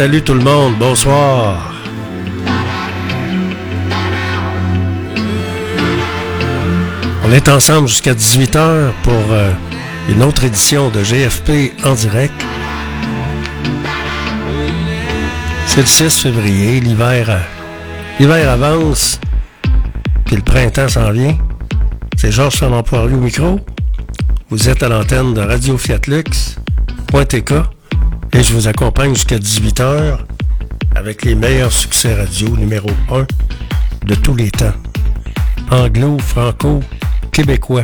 Salut tout le monde, bonsoir. On est ensemble jusqu'à 18h pour euh, une autre édition de GFP en direct. C'est le 6 février, l'hiver, euh, l'hiver avance, puis le printemps s'en vient. C'est Georges Fernand au micro. Vous êtes à l'antenne de Radio Fiat Lux.tk et je vous accompagne jusqu'à 18h avec les meilleurs succès radio numéro 1 de tous les temps. Anglo, franco, québécois.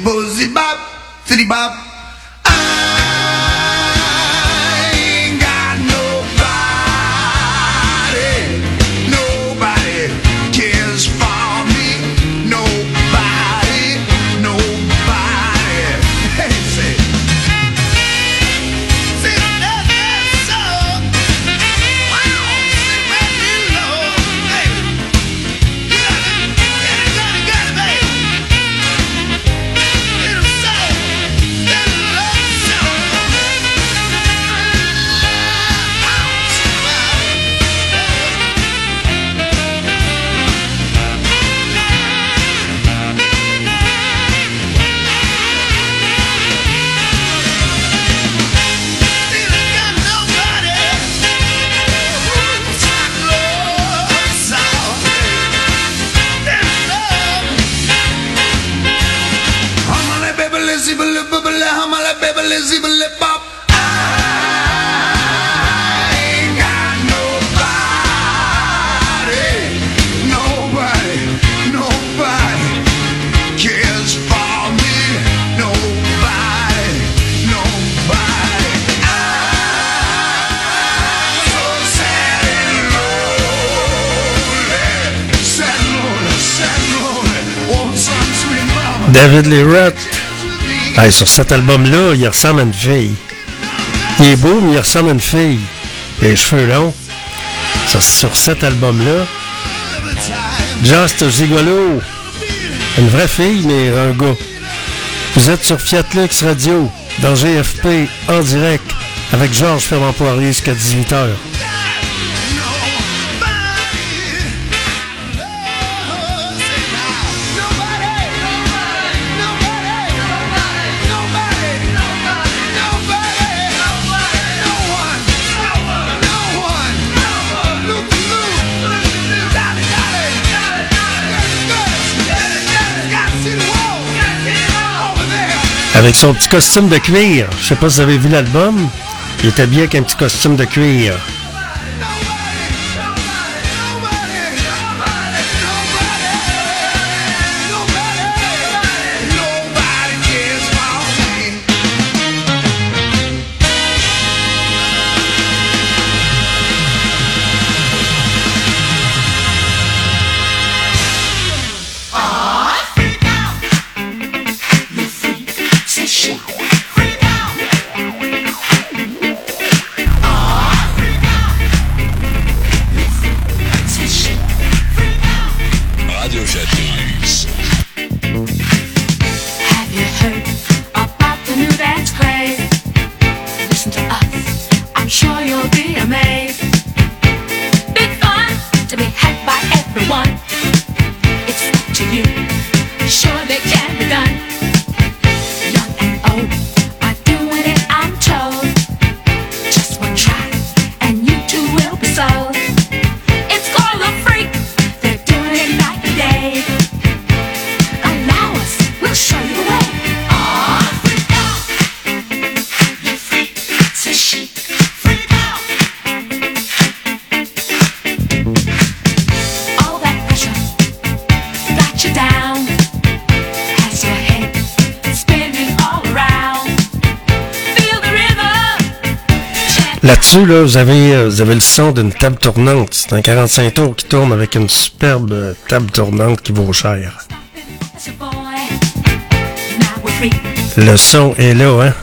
bozy bop, titty bop. David Lee Roth. sur cet album-là, il ressemble à une fille. Il est beau, mais il ressemble à une fille. Les cheveux longs. sur cet album-là, Just Zigolo. Une vraie fille, mais un gars. Vous êtes sur Fiat Lux Radio, dans GFP, en direct, avec Georges Fermant Poirier jusqu'à 18h. Avec son petit costume de cuir. Je sais pas si vous avez vu l'album. Il était bien avec un petit costume de cuir. you'll be amazed. Là-dessus, là, vous avez, euh, vous avez le son d'une table tournante. C'est un 45 tours qui tourne avec une superbe euh, table tournante qui vaut cher. Le son est là, hein?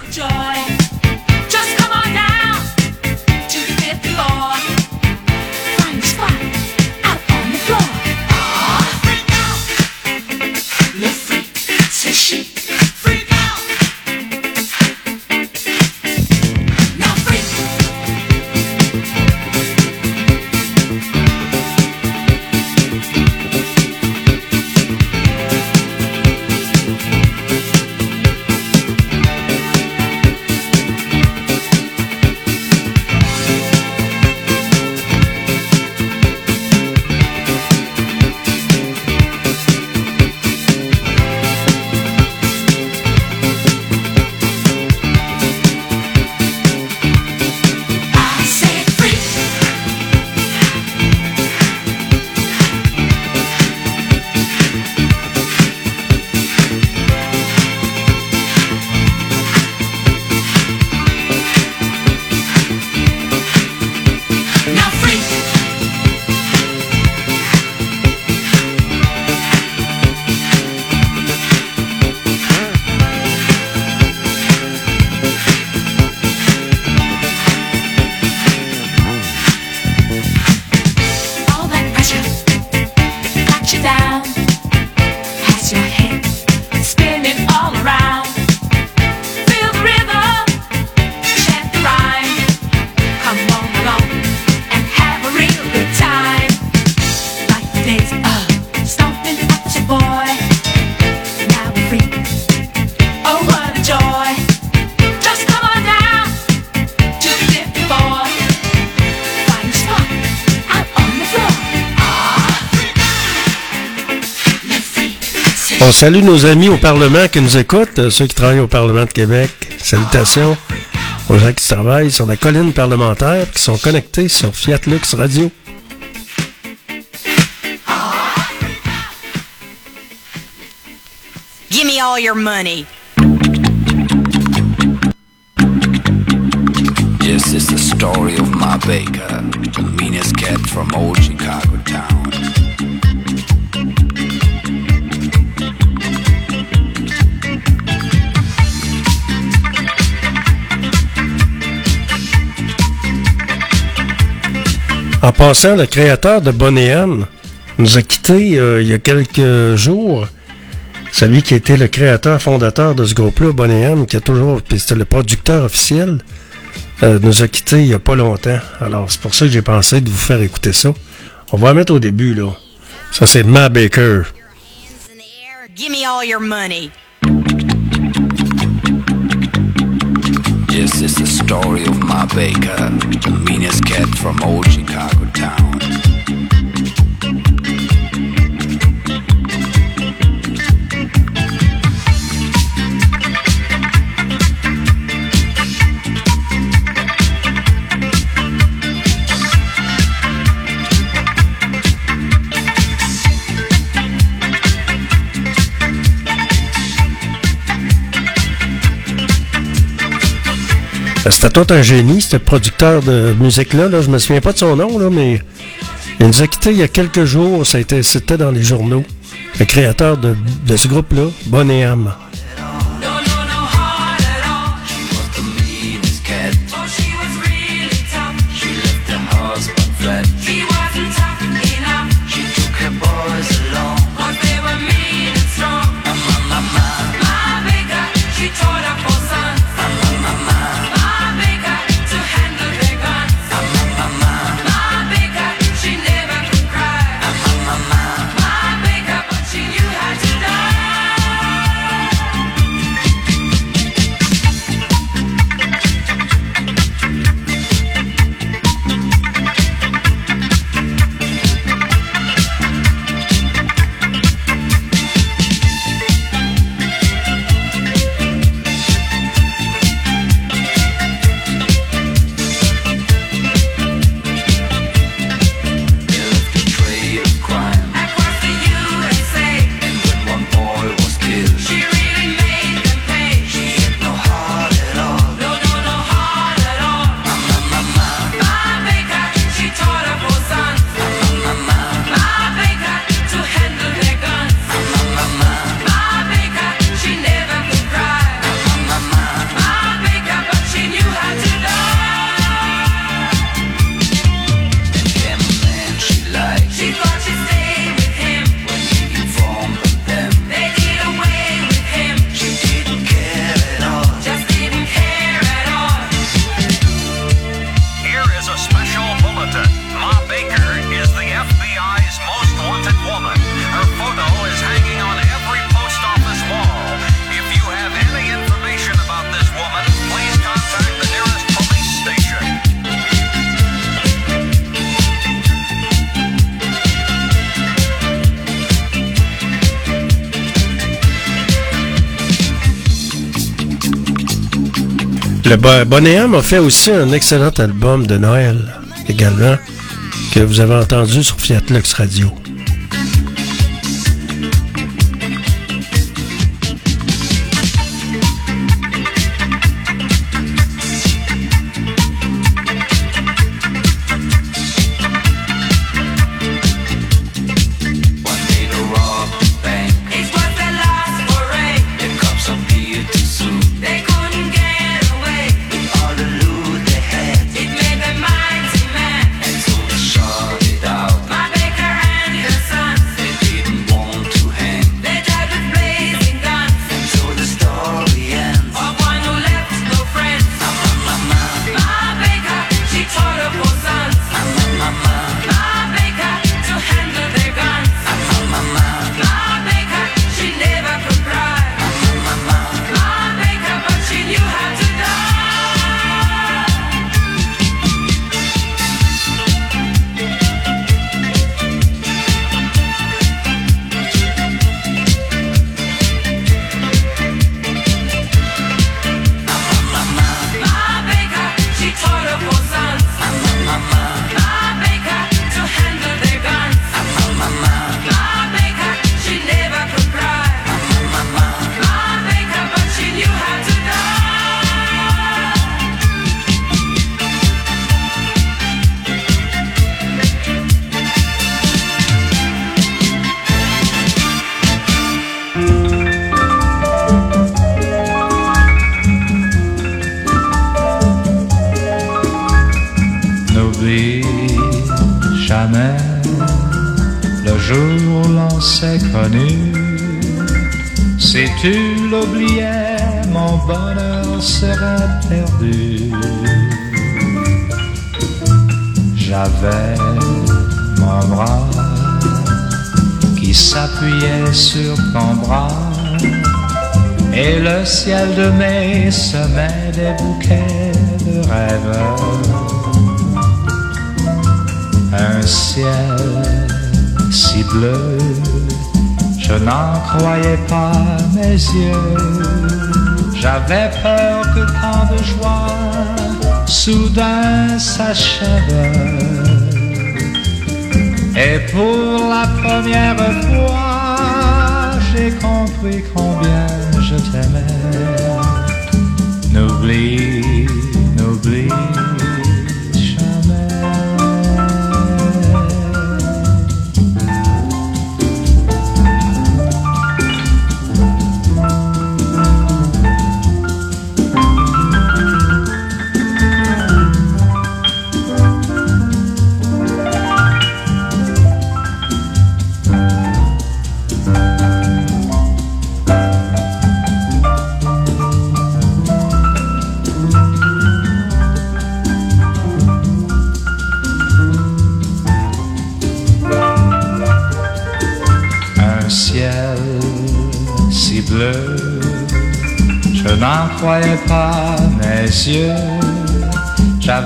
Salue nos amis au Parlement qui nous écoutent, euh, ceux qui travaillent au Parlement de Québec. Salutations aux gens qui travaillent sur la colline parlementaire, qui sont connectés sur Fiat Lux Radio. Give me all your money. This is the story of my baker, the meanest cat from old Chicago town. En passant, le créateur de Bonnéan nous a quittés euh, il y a quelques jours. Celui qui était le créateur fondateur de ce groupe-là, Bonnéan, qui a toujours, puis c'était le producteur officiel, euh, nous a quittés il y a pas longtemps. Alors, c'est pour ça que j'ai pensé de vous faire écouter ça. On va mettre au début, là. Ça, c'est Ma Baker. Give. This is the story of my baker, the meanest cat from old Chicago town. C'était tout un génie, ce producteur de musique-là. Là. Je me souviens pas de son nom, mais il nous a quittés il y a quelques jours. Ça a été, c'était dans les journaux. Le créateur de, de ce groupe-là, Bonham. Le Bonham a fait aussi un excellent album de Noël également que vous avez entendu sur Fiat Lux Radio.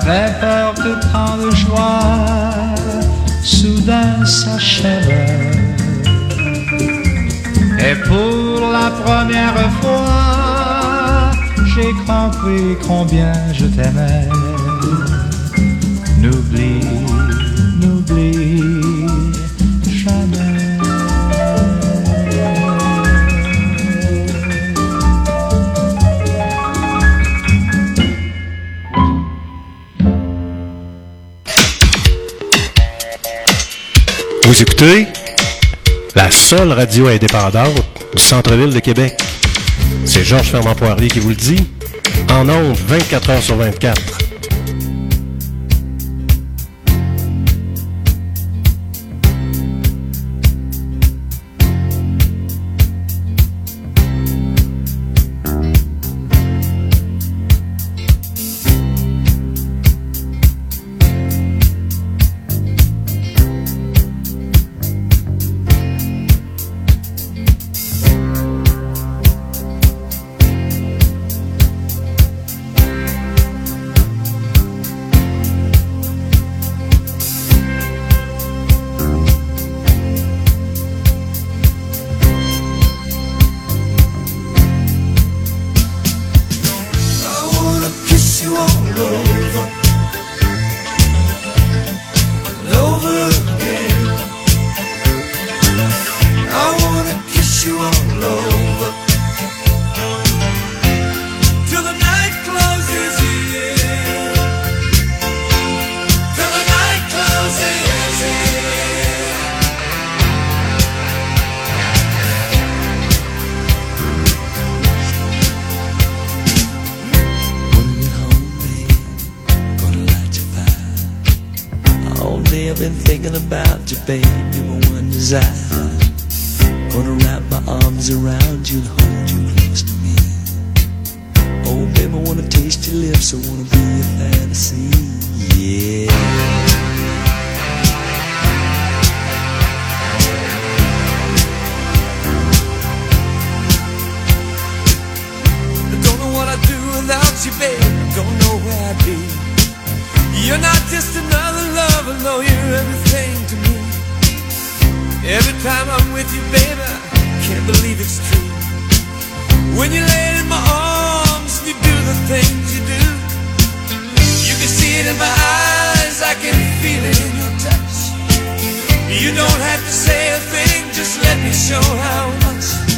J'avais peur de tant de joie soudain s'achève. Et pour la première fois, j'ai compris combien je t'aimais. Seule radio indépendante du centre-ville de Québec. C'est Georges Fernand Poirier qui vous le dit. En ondes, 24 heures sur 24. You're not just another lover, no, you're everything to me. Every time I'm with you, baby, I can't believe it's true. When you lay in my arms, and you do the things you do. You can see it in my eyes, I can feel it in your touch. You don't have to say a thing, just let me show how much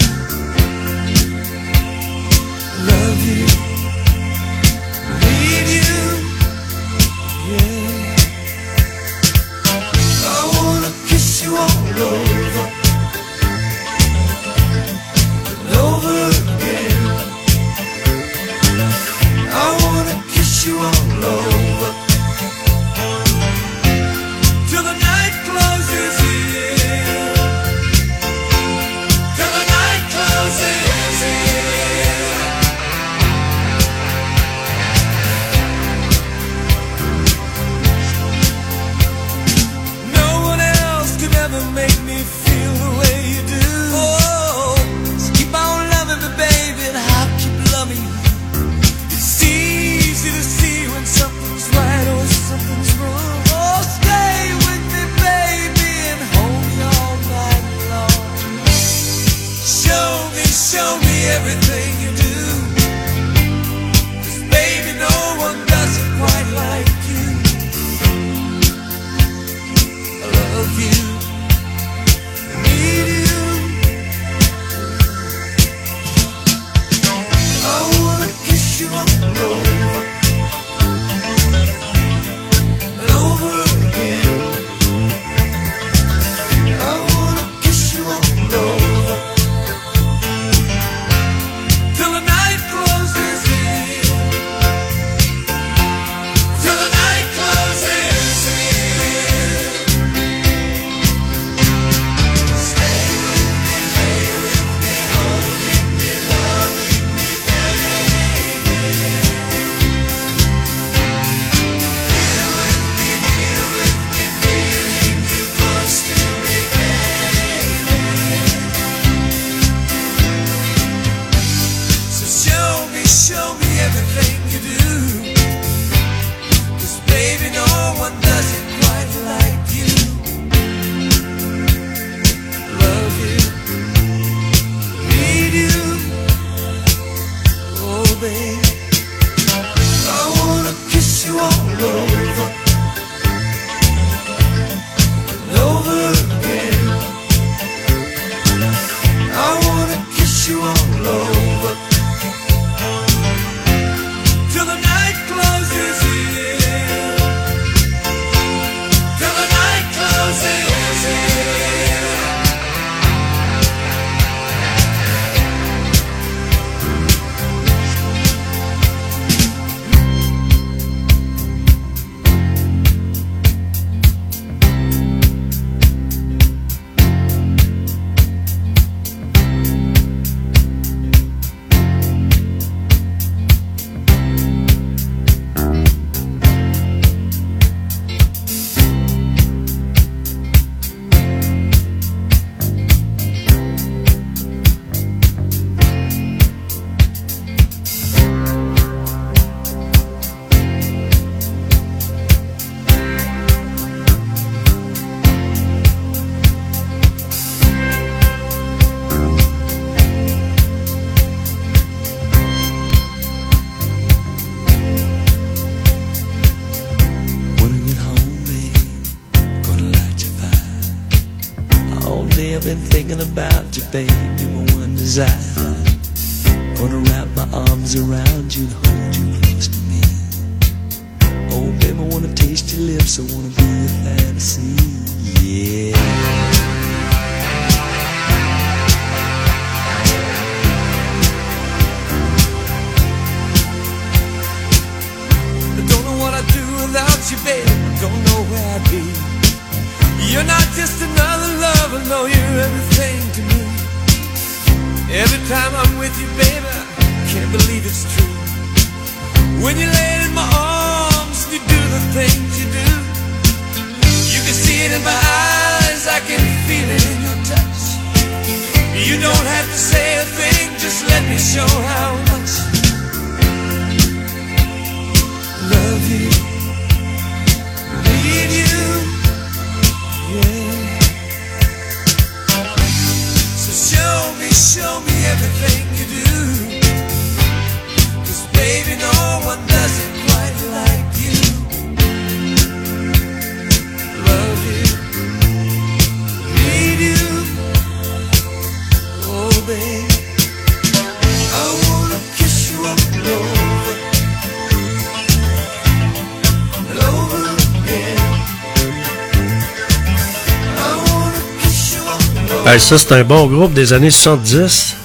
Ça, c'est un bon groupe des années 70.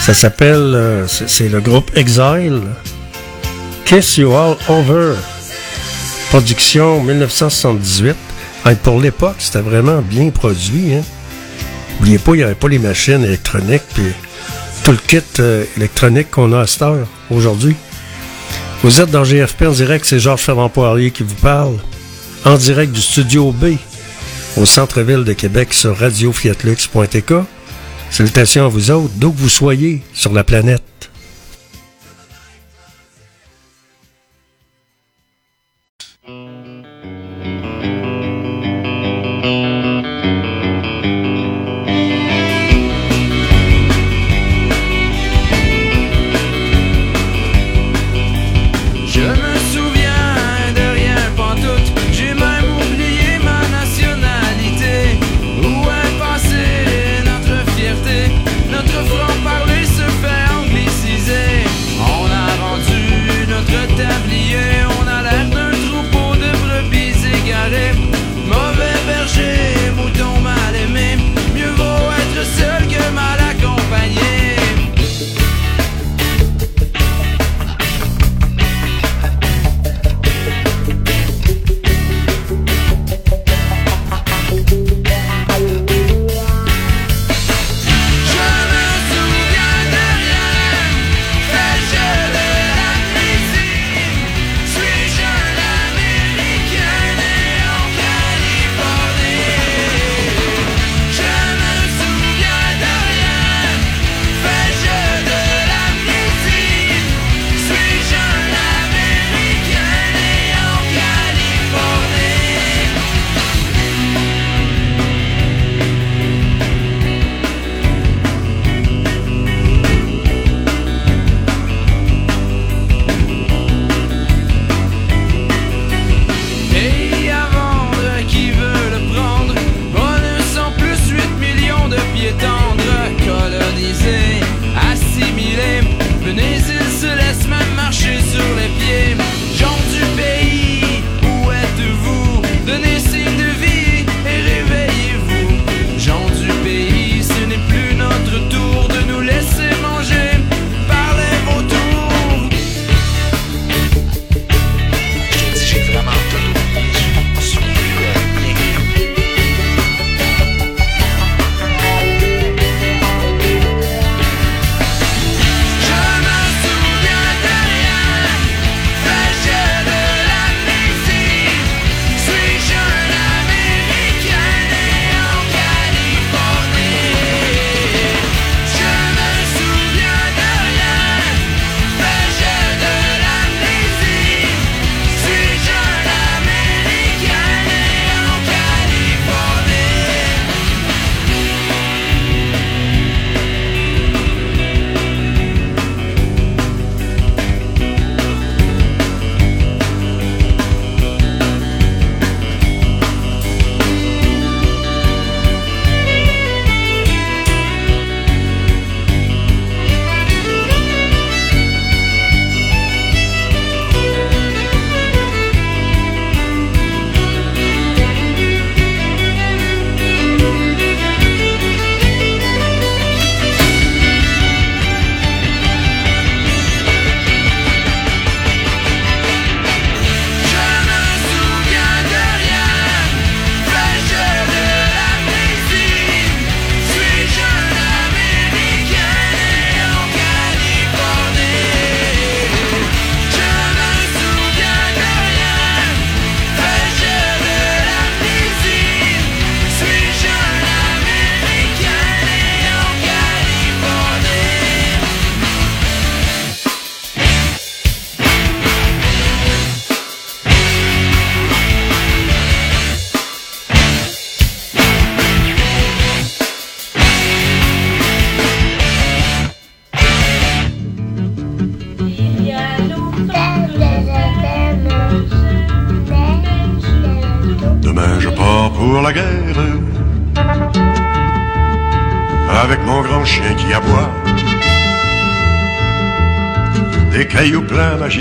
Ça s'appelle, euh, c'est le groupe Exile. Kiss You All Over. Production 1978. Pour l'époque, c'était vraiment bien produit. Hein. N'oubliez pas, il n'y avait pas les machines électroniques, puis tout le kit euh, électronique qu'on a à cette heure, aujourd'hui. Vous êtes dans GFP en direct, c'est Georges Ferrand Poirier qui vous parle. En direct du studio B au centre-ville de Québec sur radiofiatlux.ca. Salutations à vous autres, d'où que vous soyez sur la planète.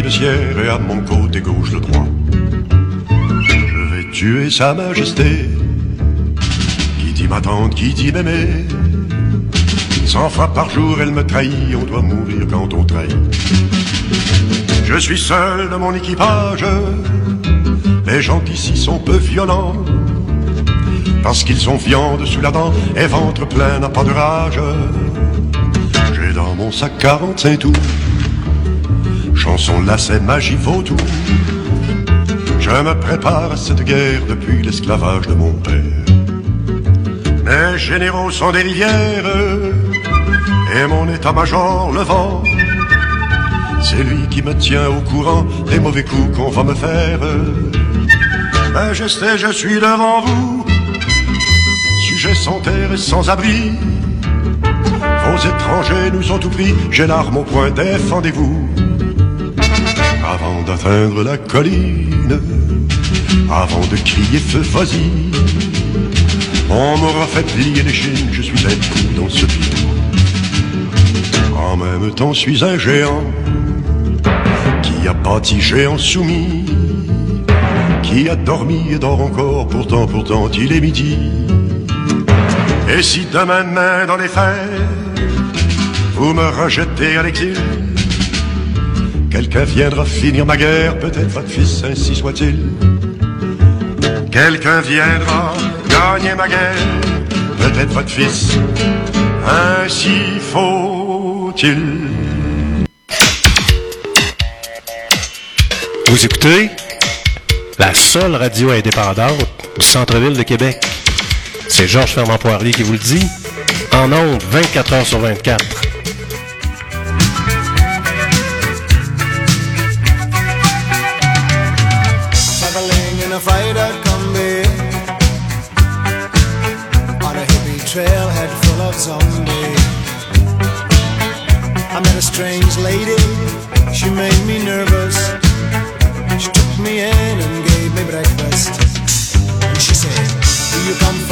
Et à mon côté gauche le droit. Je vais tuer sa majesté, qui dit ma tante, qui dit m'aimer. Cent fois par jour elle me trahit, on doit mourir quand on trahit. Je suis seul de mon équipage, les gens ici sont peu violents parce qu'ils ont viande sous la dent et ventre plein n'a pas de rage. J'ai dans mon sac 45 tours, chanson lacet, magie, tout. Je me prépare à cette guerre depuis l'esclavage de mon père. Mes généraux sont des rivières et mon état-major le vent. C'est lui qui me tient au courant des mauvais coups qu'on va me faire. Majesté, je suis devant vous sans terre et sans abri. Vos étrangers nous ont tout pris, j'ai l'arme au point, défendez-vous. Avant d'atteindre la colline, avant de crier feu, vas-y. On m'aura fait plier les chines, je suis un dans ce pays. En même temps, suis un géant qui a bâti géant soumis, qui a dormi et dort encore, pourtant, pourtant, il est midi. Et si demain main dans les fers, vous me rejetez à l'exil, quelqu'un viendra finir ma guerre, peut-être votre fils, ainsi soit-il. Quelqu'un viendra gagner ma guerre, peut-être votre fils, ainsi faut-il. Vous écoutez la seule radio indépendante du centre-ville de Québec. C'est Georges Fernand Poirier qui vous le dit. En ondes, 24 heures sur 24.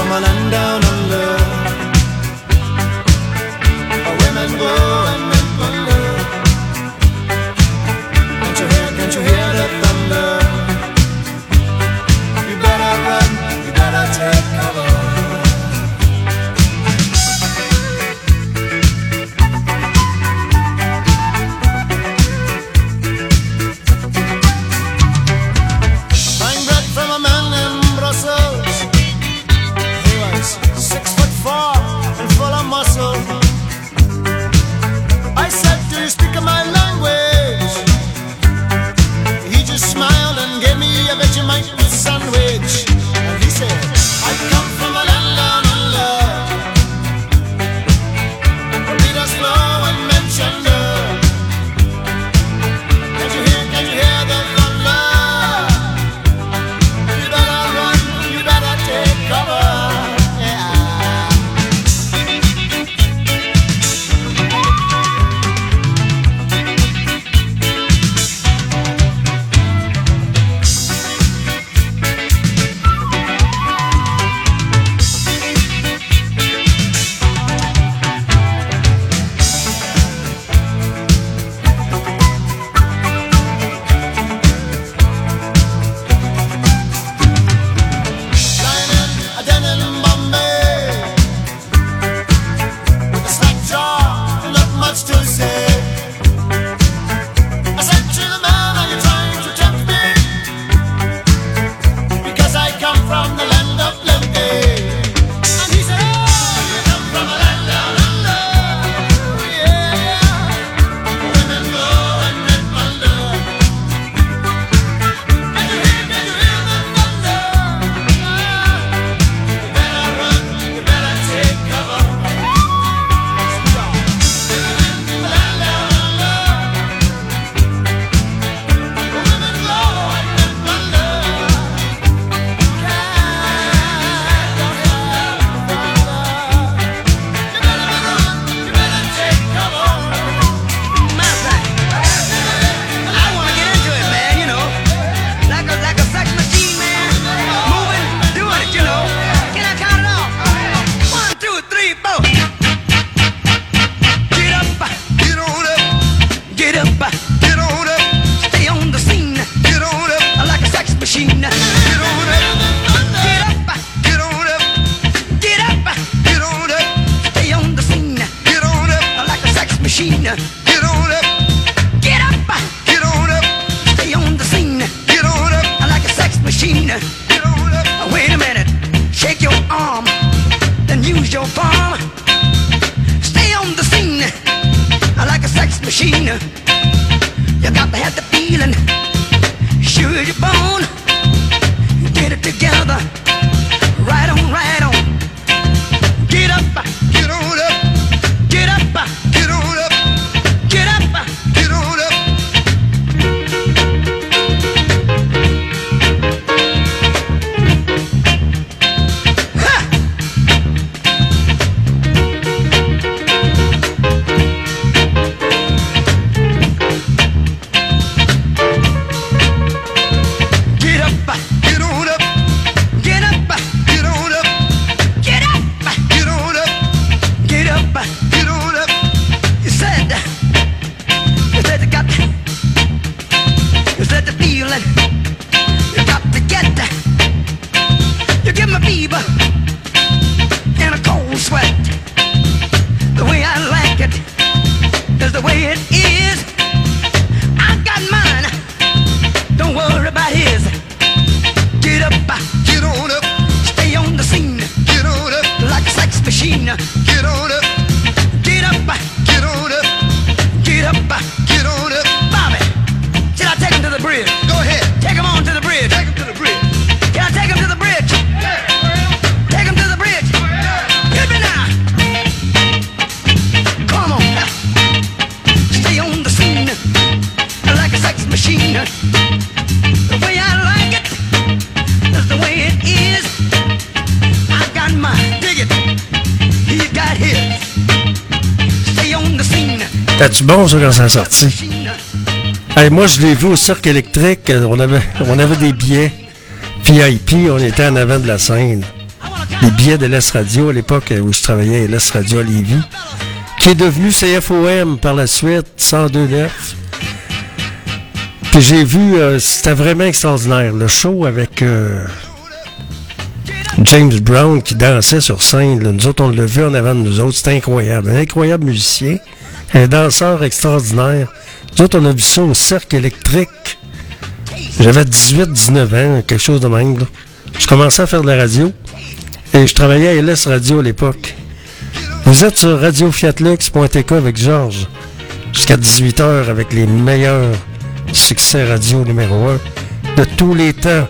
Come from a land down ça, quand sorti. Moi, je l'ai vu au cirque électrique. Euh, on avait, on avait des billets VIP. On était en avant de la scène. Les billets de l'Est Radio, à l'époque euh, où je travaillais à l'Est Radio à Lévis, qui est devenu CFOM par la suite, 102.9. Puis j'ai vu, euh, c'était vraiment extraordinaire. Le show avec James Brown qui dansait sur scène. Nous autres, on l'a vu en avant de nous autres. C'était incroyable. Un incroyable musicien un danseur extraordinaire. Nous autres, on a vu ça au cirque électrique. J'avais 18-19 ans, quelque chose de même. Je commençais à faire de la radio et je travaillais à LS Radio à l'époque. Vous êtes sur Radio radiofiatlux.tk avec Georges jusqu'à 18h avec les meilleurs succès radio numéro 1 de tous les temps.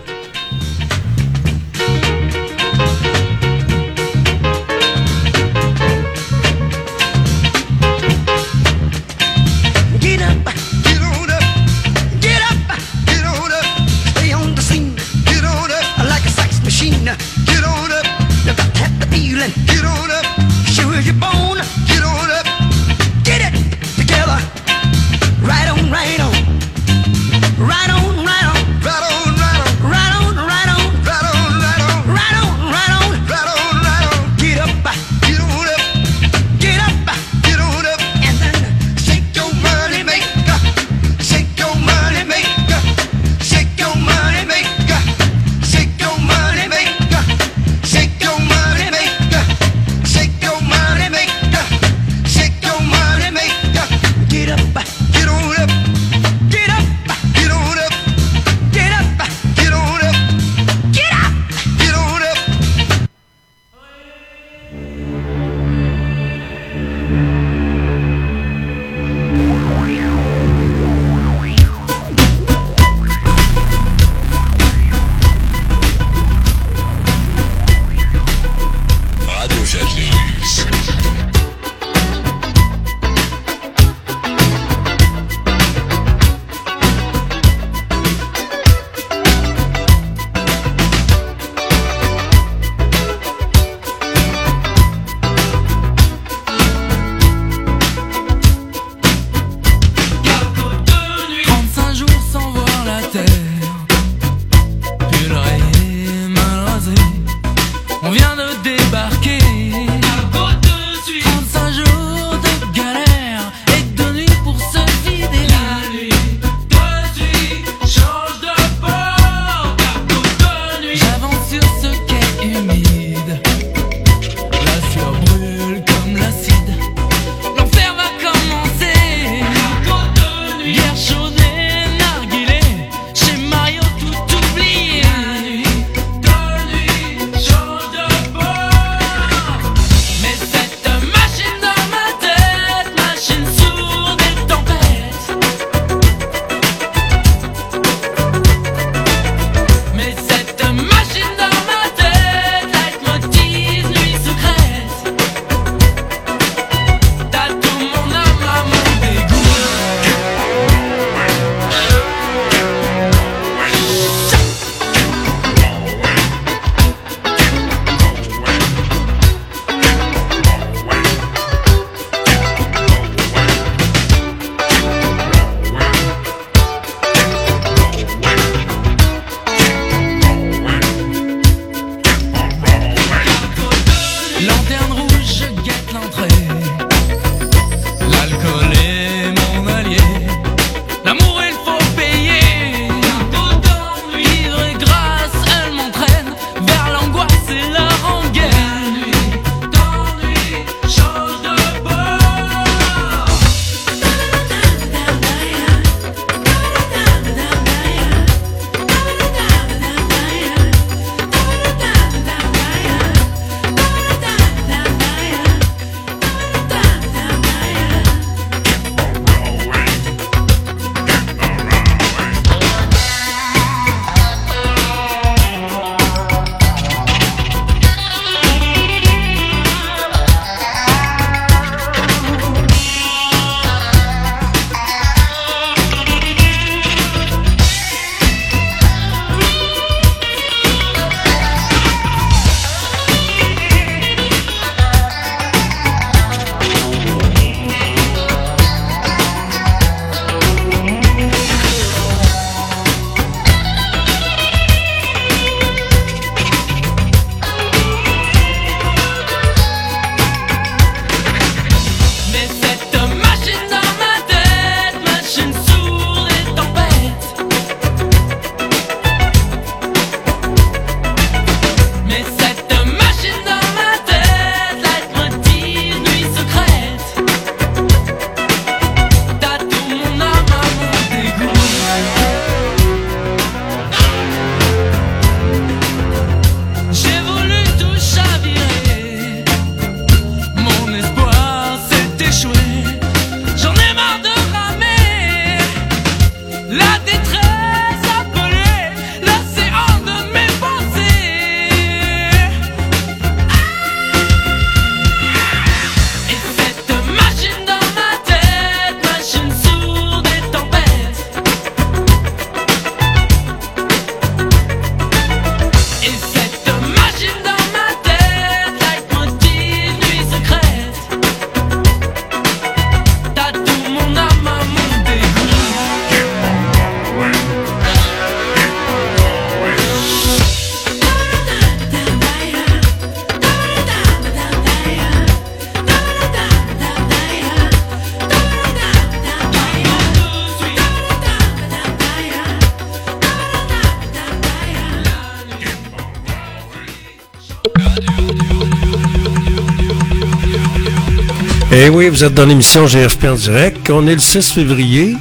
Eh oui, vous êtes dans l'émission GFP en direct. On est le 6 février.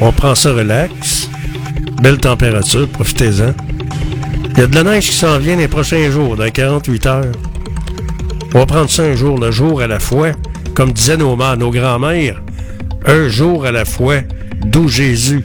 On prend ça relax. Belle température, profitez-en. Il y a de la neige qui s'en vient les prochains jours, dans 48 heures. On va prendre ça un jour, le jour à la fois. Comme disaient nos mères, nos grands-mères, un jour à la fois, d'où Jésus.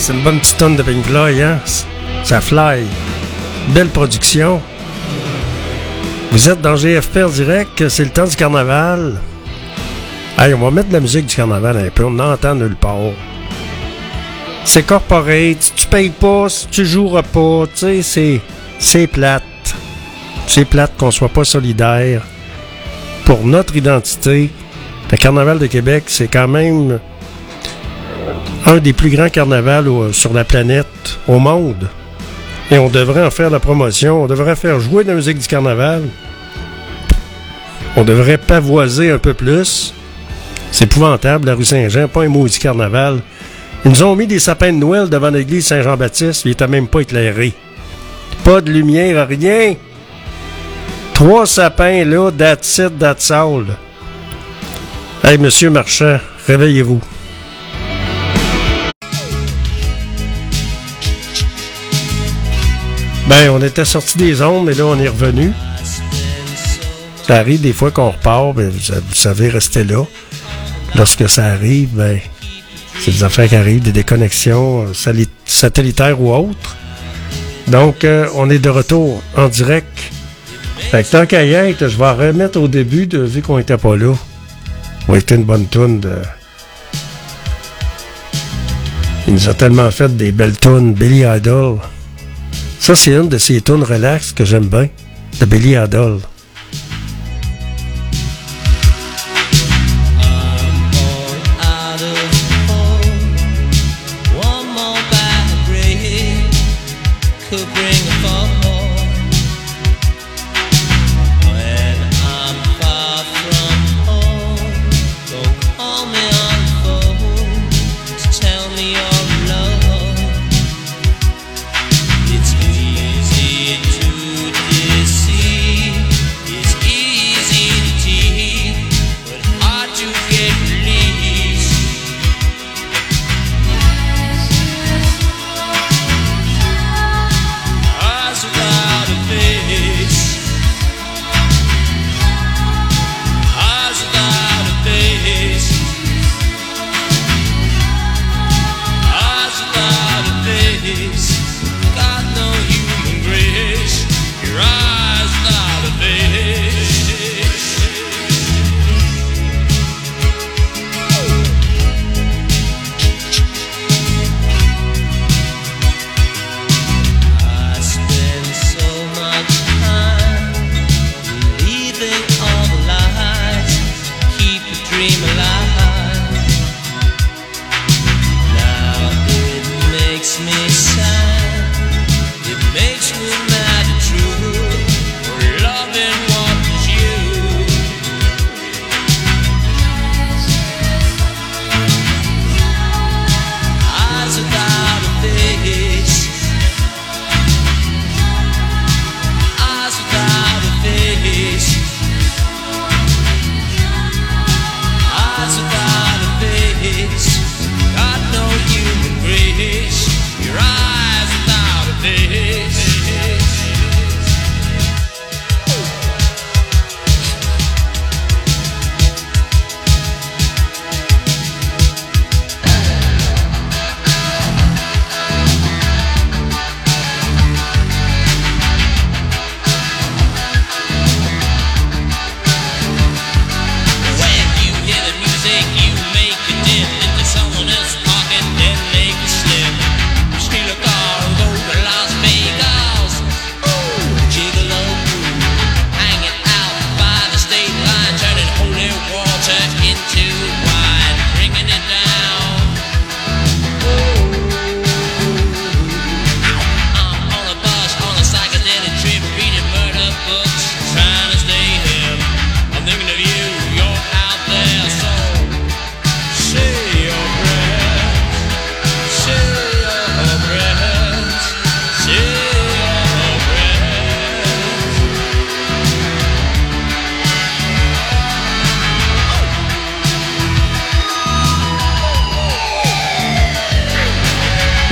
C'est une bonne petite tonne de Pink Floyd, hein? Ça fly. Belle production. Vous êtes dans GFP en direct, c'est le temps du carnaval. Hey, on va mettre de la musique du carnaval un peu, on n'entend nulle part. C'est corporate, tu payes pas, si tu joueras pas, tu sais, c'est, c'est plate. C'est plate qu'on soit pas solidaire. Pour notre identité, le carnaval de Québec, c'est quand même un des plus grands carnavals au- sur la planète, au monde. Et on devrait en faire la promotion, on devrait faire jouer de la musique du carnaval. On devrait pavoiser un peu plus. C'est épouvantable, la rue Saint-Jean, pas un maudit carnaval. Ils nous ont mis des sapins de Noël devant l'église Saint-Jean-Baptiste, il était même pas éclairé. Pas de lumière, rien. Trois sapins là, that's it, that's all. Hey, monsieur Marchand, réveillez-vous. Ben, on était sorti des ondes, mais là, on est revenu. Ça arrive des fois qu'on repart, ben, vous, savez, restez là. Lorsque ça arrive, ben, c'est des affaires qui arrivent, des déconnexions euh, satellitaires ou autres. Donc, euh, on est de retour en direct. Fait que tant qu'à y être, je vais remettre au début, de, vu qu'on était pas là. Va être une bonne toune de... Il nous a tellement fait des belles tunes. Billy Idol. Ça, c'est une de ces tunes relax que j'aime bien. De Billy Idol.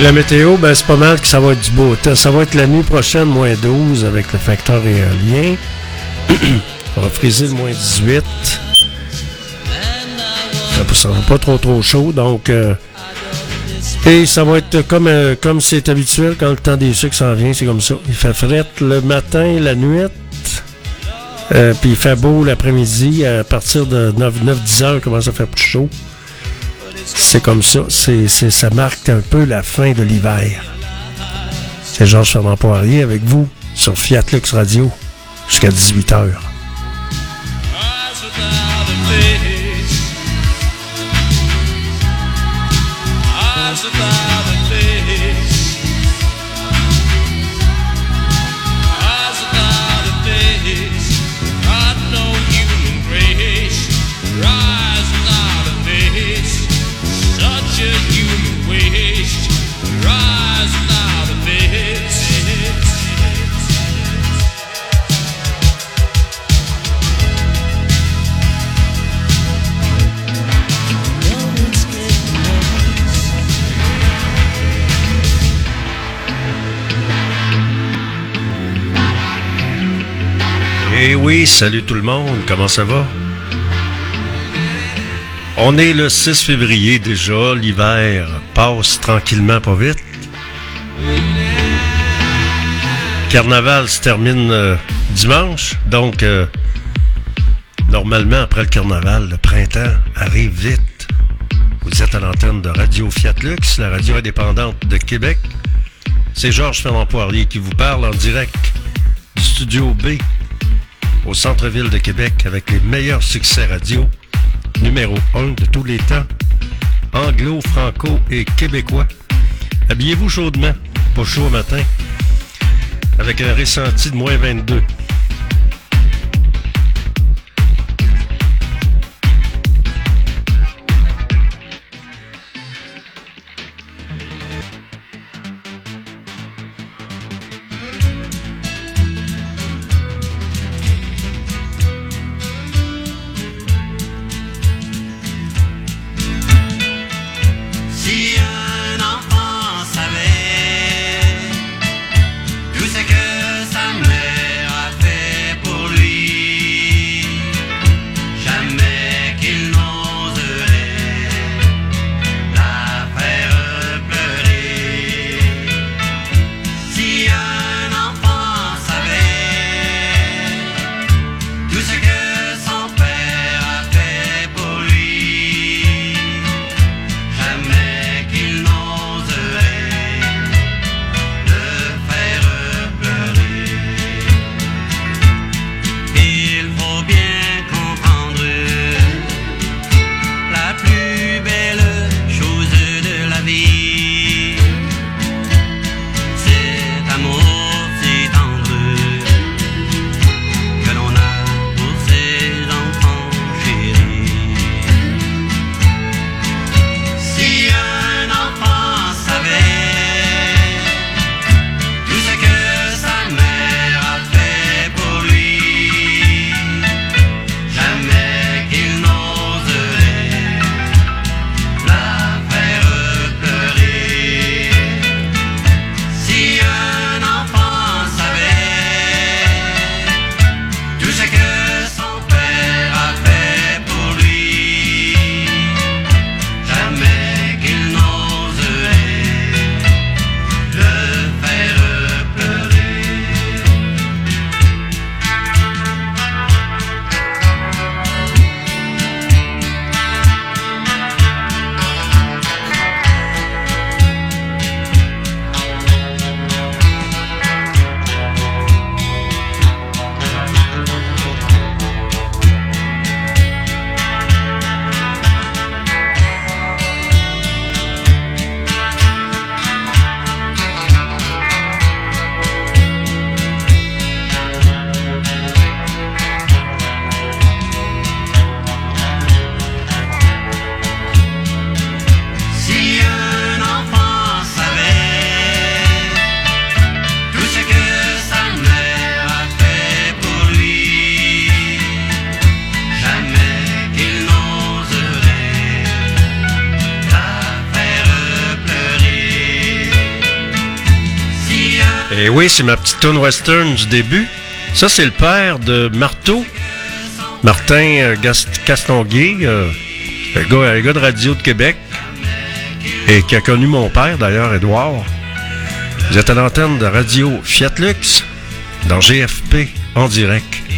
La météo, ben, c'est pas mal que ça va être du beau. Ça va être la nuit prochaine, moins 12 avec le facteur éolien. On va friser le moins 18. Ça va pas trop trop chaud, donc euh, Et ça va être comme euh, comme c'est habituel quand le temps des sucres s'en vient, c'est comme ça. Il fait fret le matin, la nuit. Euh, puis il fait beau l'après-midi. À partir de 9-10 heures, il commence à faire plus chaud. C'est comme ça. Ça marque un peu la fin de l'hiver. C'est Georges Fernand Poirier avec vous sur Fiat Lux Radio jusqu'à 18 oui, salut tout le monde, comment ça va? On est le 6 février déjà, l'hiver passe tranquillement pas vite. Carnaval se termine euh, dimanche, donc euh, normalement après le carnaval, le printemps arrive vite. Vous êtes à l'antenne de Radio Fiat Lux, la radio indépendante de Québec. C'est Georges Fernand Poirier qui vous parle en direct du studio B au centre-ville de Québec avec les meilleurs succès radio, numéro 1 de tous les temps, anglo, franco et québécois. Habillez-vous chaudement, pas chaud au matin, avec un ressenti de moins 22. Et Eh oui, c'est ma petite tune western du début. Ça, c'est le père de Marteau, Martin euh, Castonguay, euh, gars, de radio de Québec. et qui a connu mon père, d'ailleurs, Edouard. Vous êtes à l'antenne de Radio Fiat Lux dans GFP en direct.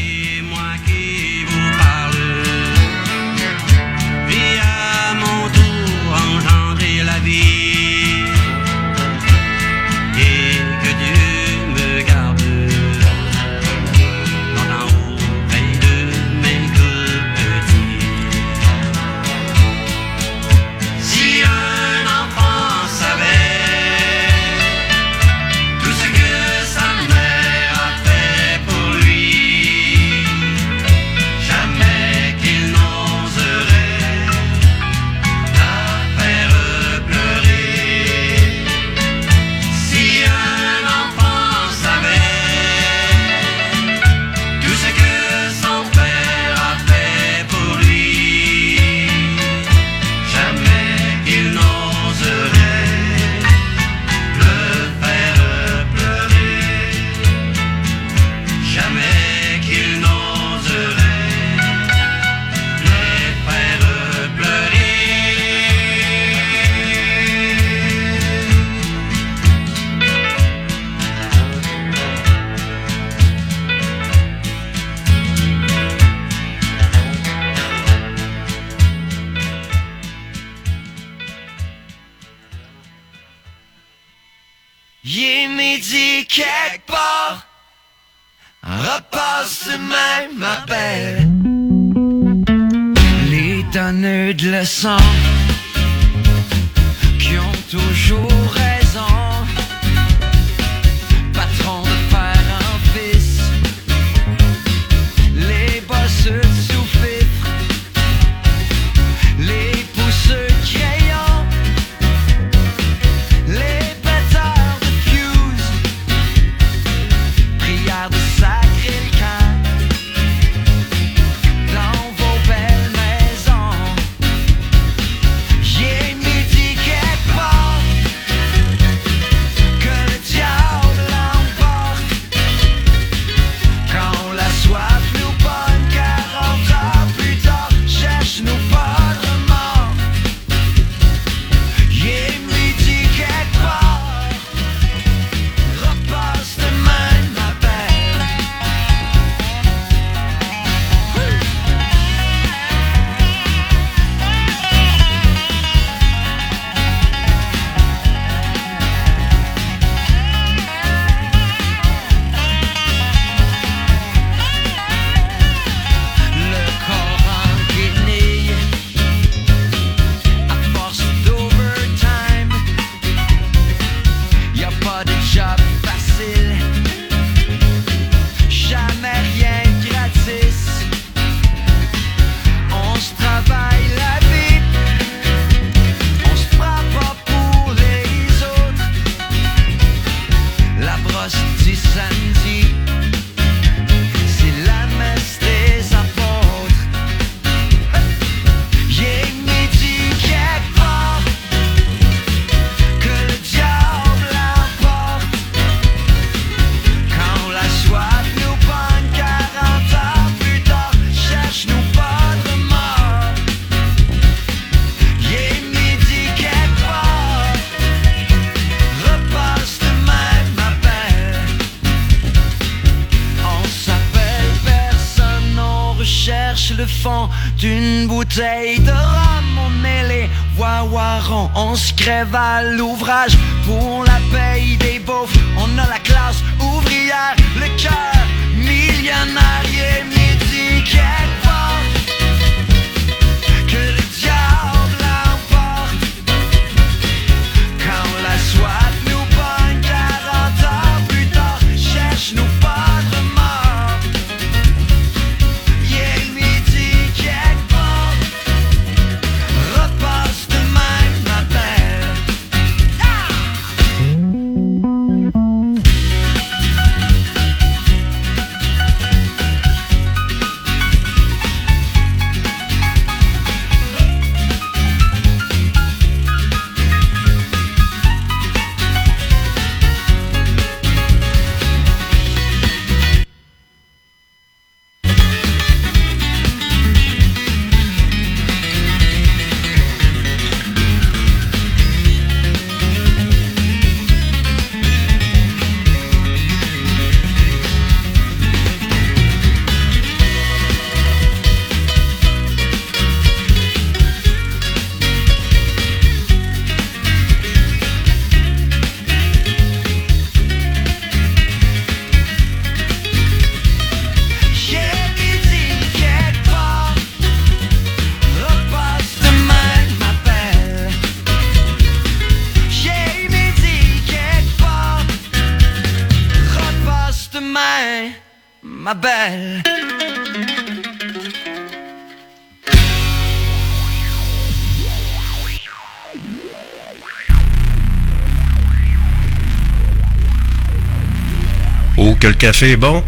Café est bon.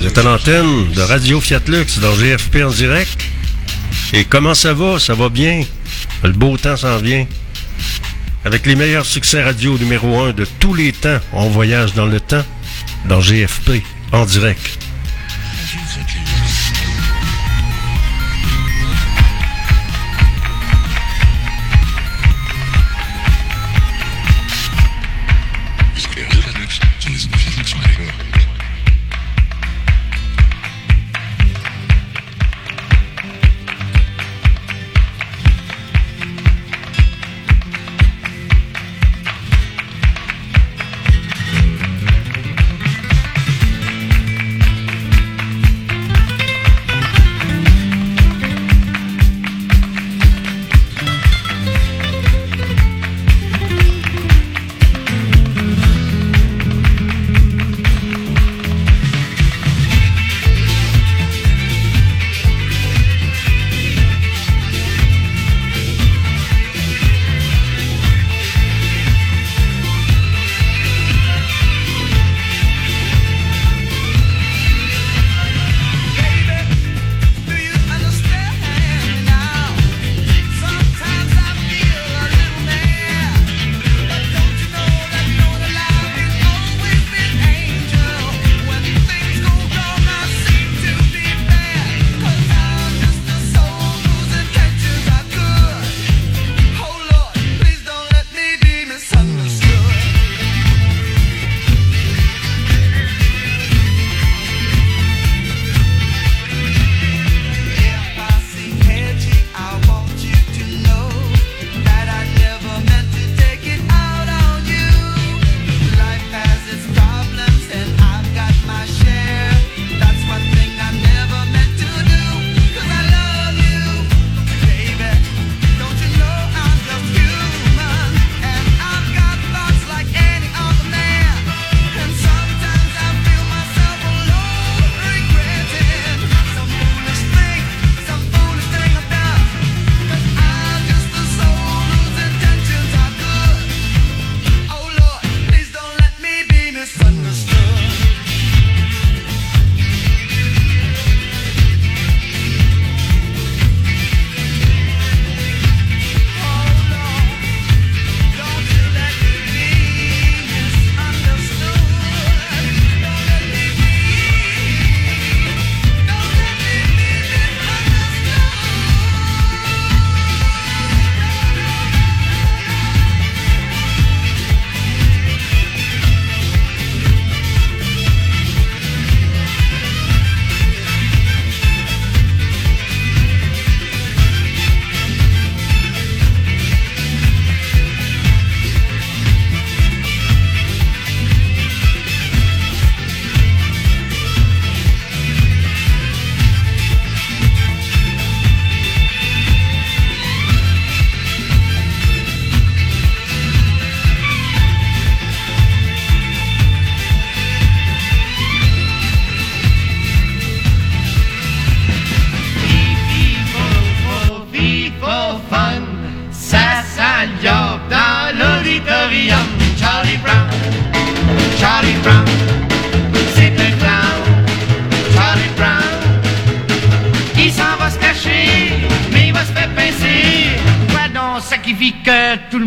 Vous êtes à l'antenne de Radio Fiat Lux dans GFP en direct. Et comment ça va? Ça va bien? Le beau temps s'en vient. Avec les meilleurs succès radio numéro 1 de tous les temps, on voyage dans le temps dans GFP en direct.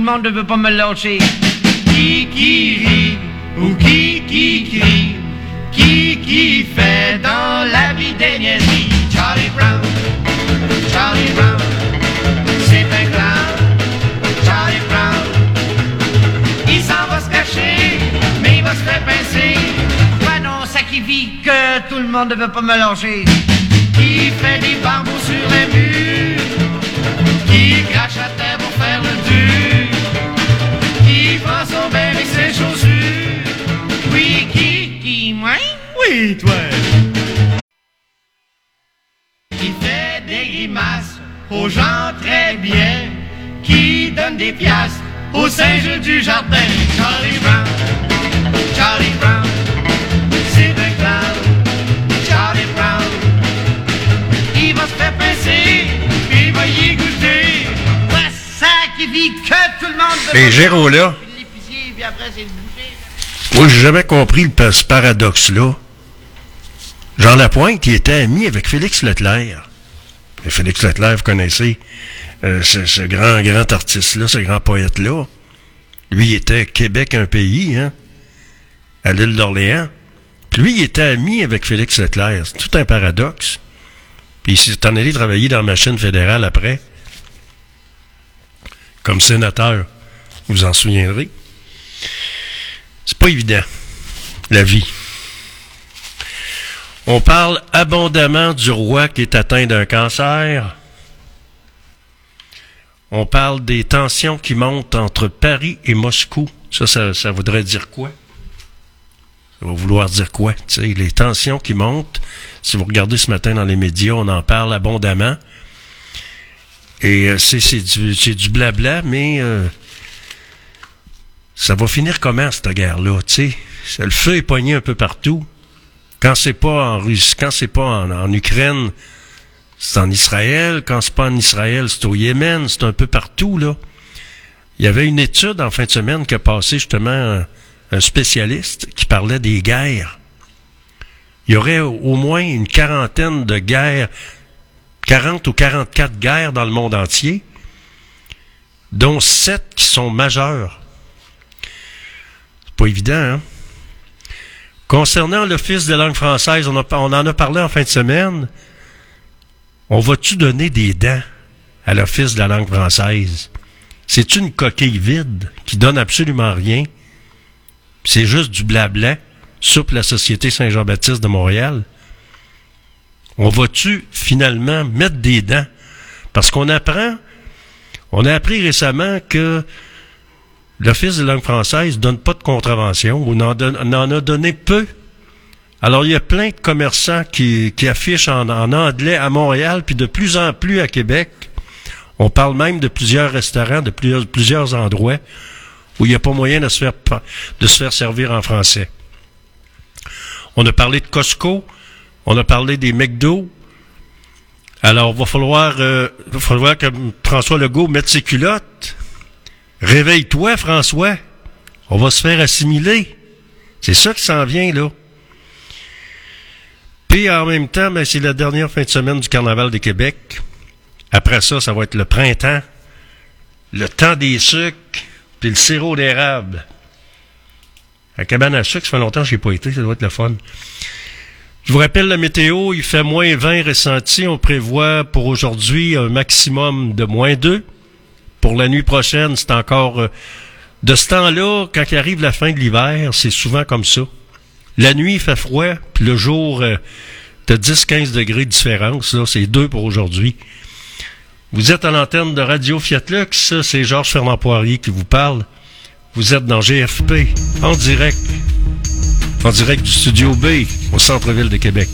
Le monde ne veut pas me lâcher. Qui qui rit ou qui qui crie, qui qui fait dans la vie des niaiseries? Charlie Brown, Charlie Brown. C'est un clown, Charlie Brown. Il s'en va se cacher, mais il va se faire pincer. Quoi non, ça qui vit que tout le monde ne veut pas me lâcher. Qui fait des barbeaux sur les murs, qui crache à Oui, qui, qui, moi? Oui, toi. Qui fait des grimaces aux gens très bien, qui donne des piastres aux singe du jardin. Charlie Brown, Charlie Brown, c'est un clown. Charlie Brown, il va se faire pincer, il va y goûter. Voici ça qui vit que tout le monde. Les géros là puis après, j'ai jamais compris le ce paradoxe-là. Jean Lapointe, il était ami avec Félix Leclerc. Félix Leclerc, vous connaissez euh, ce, grand, grand artiste-là, ce grand poète-là. Lui, il était Québec un pays, hein, à l'île d'Orléans. Puis lui, il était ami avec Félix Leclerc. C'est tout un paradoxe. Puis il s'est en allé travailler dans la machine fédérale après, comme sénateur. Vous en souviendrez. C'est pas évident, la vie. On parle abondamment du roi qui est atteint d'un cancer. On parle des tensions qui montent entre Paris et Moscou. Ça, ça, voudrait dire quoi? Ça va vouloir dire quoi? Tu sais, les tensions qui montent. Si vous regardez ce matin dans les médias, on en parle abondamment. Et euh, c'est du, du blabla, mais euh, ça va finir comment, cette guerre-là? Tu sais, le feu est pogné un peu partout. Quand c'est pas en Russie, quand c'est pas en, Ukraine, c'est en Israël. Quand c'est pas en Israël, c'est au Yémen. C'est un peu partout, là. Il y avait une étude en fin de semaine qui a passé justement un, un spécialiste qui parlait des guerres. Il y aurait au moins une quarantaine de guerres, 40 ou 44 guerres dans le monde entier, dont 7 qui sont majeures. Pas évident, hein? Concernant l'Office de langue française, on en a parlé en fin de semaine. On va-tu donner des dents à l'Office de la langue française? C'est une coquille vide qui donne absolument rien. C'est juste du blabla sur la Société Saint-Jean-Baptiste de Montréal. On va-tu finalement mettre des dents? Parce qu'on apprend, on a appris récemment que l'Office de langue française donne pas de contravention ou n'en a donné peu. Alors, il y a plein de commerçants qui, qui affichent en, en anglais à Montréal, puis de plus en plus à Québec. On parle même de plusieurs restaurants, de plusieurs, plusieurs endroits où il n'y a pas moyen de se, faire, de se faire servir en français. On a parlé de Costco, on a parlé des McDo. Alors, va falloir, euh, va falloir que François Legault mette ses culottes. Réveille-toi, François. On va se faire assimiler. C'est ça qui s'en vient, là. Puis en même temps, ben, c'est la dernière fin de semaine du Carnaval de Québec. Après ça, ça va être le printemps, le temps des sucres, puis le sirop d'érable. À cabane à sucre, ça fait longtemps que je n'y ai pas été, ça doit être le fun. Je vous rappelle la météo, il fait moins 20 ressenti. On prévoit pour aujourd'hui un maximum de moins 2. Pour la nuit prochaine, c'est encore... euh, de ce temps-là, quand il arrive la fin de l'hiver, c'est souvent comme ça. La nuit, il fait froid, puis le jour, euh, t'as 10-15 degrés de différence. Là, c'est 2 pour aujourd'hui. Vous êtes à l'antenne de Radio Fiat Lux. C'est Georges Fernand Poirier qui vous parle. Vous êtes dans GFP, en direct. En direct du Studio B, au centre-ville de Québec.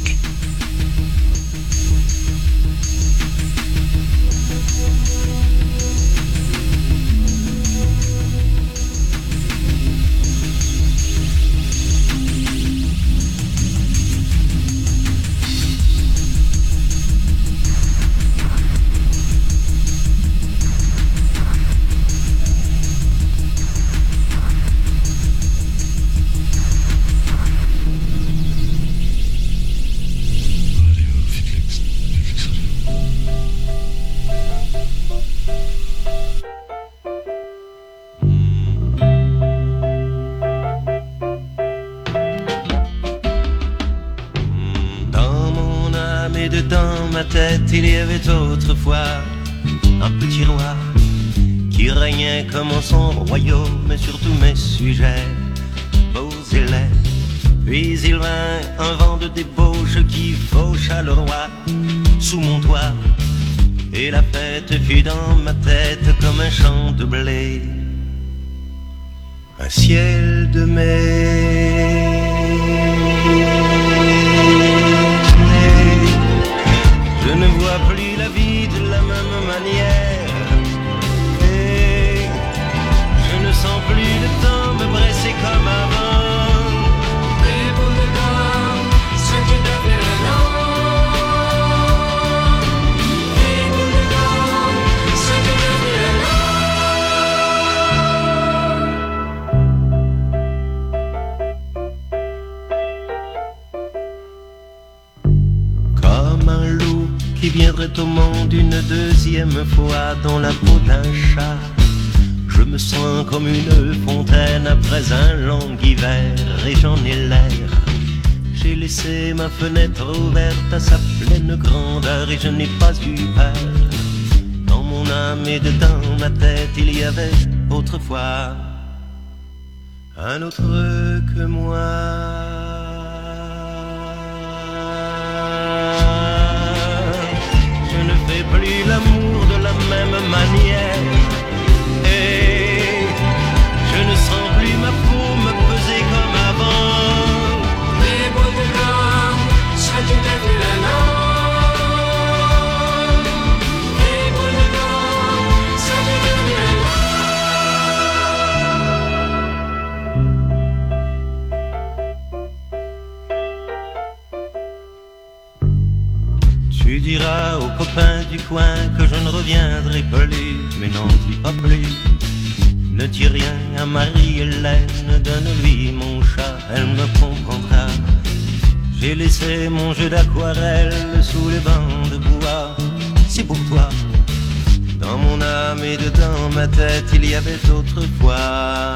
Au monde une deuxième fois dans la peau d'un chat. Je me sens comme une fontaine après un long hiver et j'en ai l'air. J'ai laissé ma fenêtre ouverte à sa pleine grandeur et je n'ai pas eu peur. Dans mon âme et dedans ma tête, il y avait autrefois un autre que moi. Reviendrai plus, mais n'en dis pas plus. Ne dis rien à Marie-Hélène, donne-lui mon chat, elle me comprendra. J'ai laissé mon jeu d'aquarelle sous les bancs de bois, c'est pour toi. Dans mon âme et dedans ma tête, il y avait autrefois.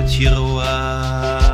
Comme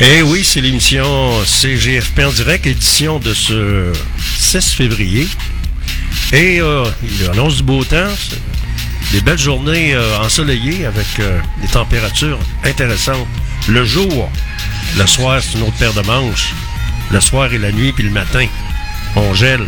Eh oui, c'est l'émission CGFP en direct, édition de ce 16 février. Et euh, il annonce du beau temps, des belles journées euh, ensoleillées avec euh, des températures intéressantes. Le jour, le soir, c'est une autre paire de manches. Le soir et la nuit, puis le matin, on gèle.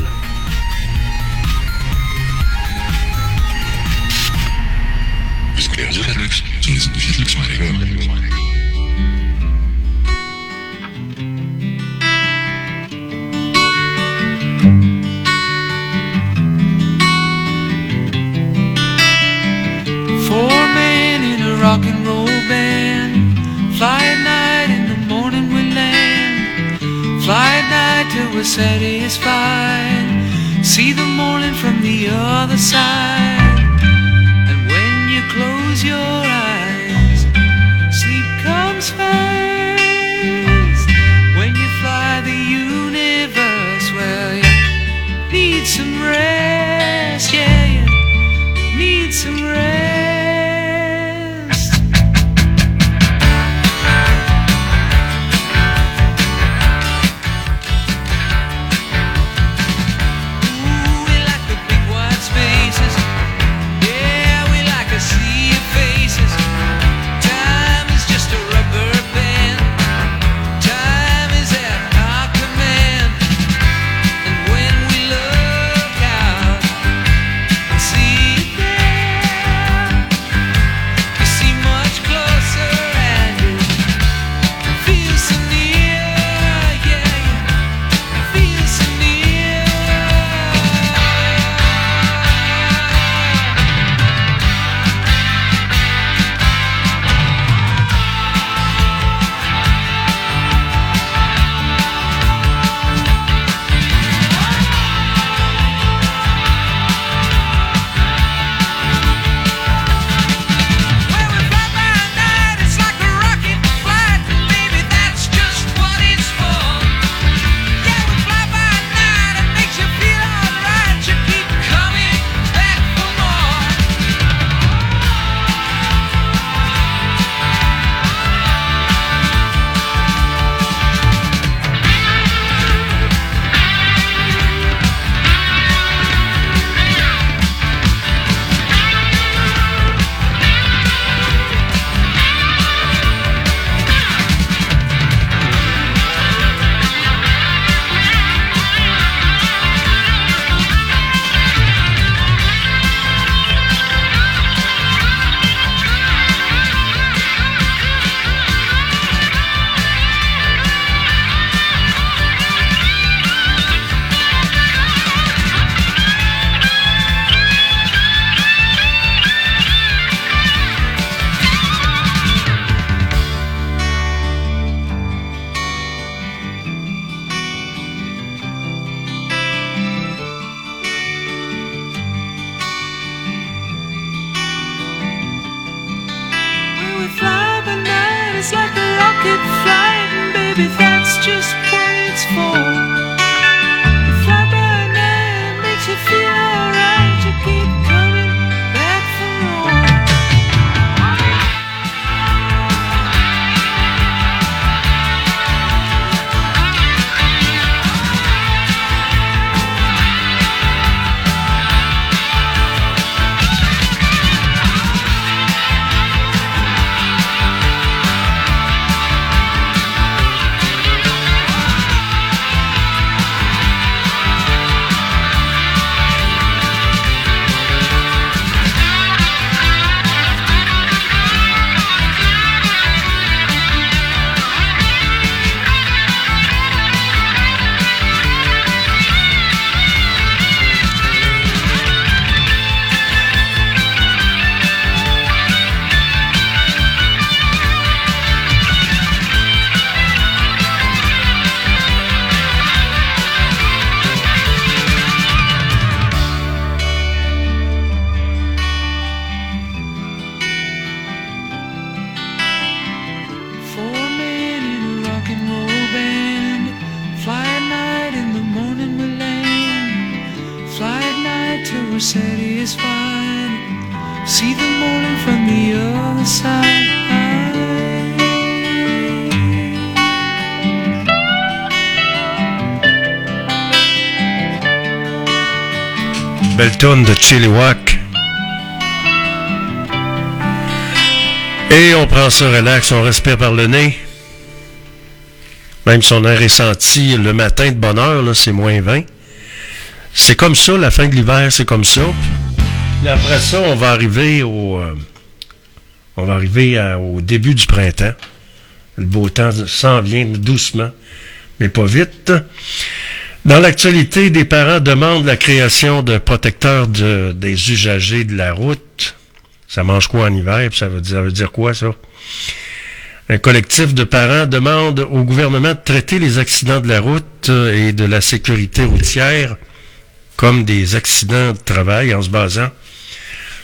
Rock and roll band. Fly at night, in the morning we land. Fly at night till we're satisfied. See the morning from the other side. And when you close your eyes, sleep comes fast. When you fly the universe, well, you need some rest, yeah, like a rocket flying, baby, that's just what it's for. De Chilliwack. Et on prend ça relax, on respire par le nez. Même si on a ressenti le matin de bonne heure, c'est moins 20. C'est comme ça, la fin de l'hiver, c'est comme ça. Après ça, on va arriver au, euh, on va arriver au début du printemps. Le beau temps s'en vient doucement, mais pas vite. Dans l'actualité, des parents demandent la création de protecteurs de- des usagers de la route. Ça mange quoi en hiver? Ça veut dire, ça veut dire quoi, ça? Un collectif de parents demande au gouvernement de traiter les accidents de la route euh, et de la sécurité routière comme des accidents de travail en se basant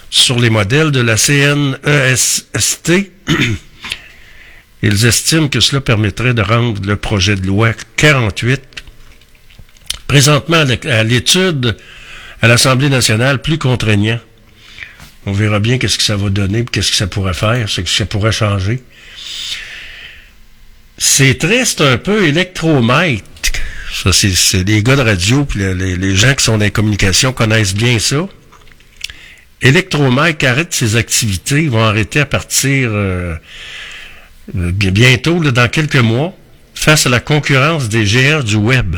sur les modèles de la CNESST. Ils estiment que cela permettrait de rendre le projet de loi 48 présentement à l'é- à l'étude à l'Assemblée nationale plus contraignant. On verra bien qu'est-ce que ça va donner, qu'est-ce que ça pourrait faire, ce que ça pourrait changer. C'est triste un peu, électromètre. Ça, c'est, les gars de radio, puis le- les, gens qui sont dans les communications connaissent bien ça. Électromètre arrête ses activités, ils vont arrêter à partir euh, euh, bi- bientôt, là, dans quelques mois, face à la concurrence des géants du web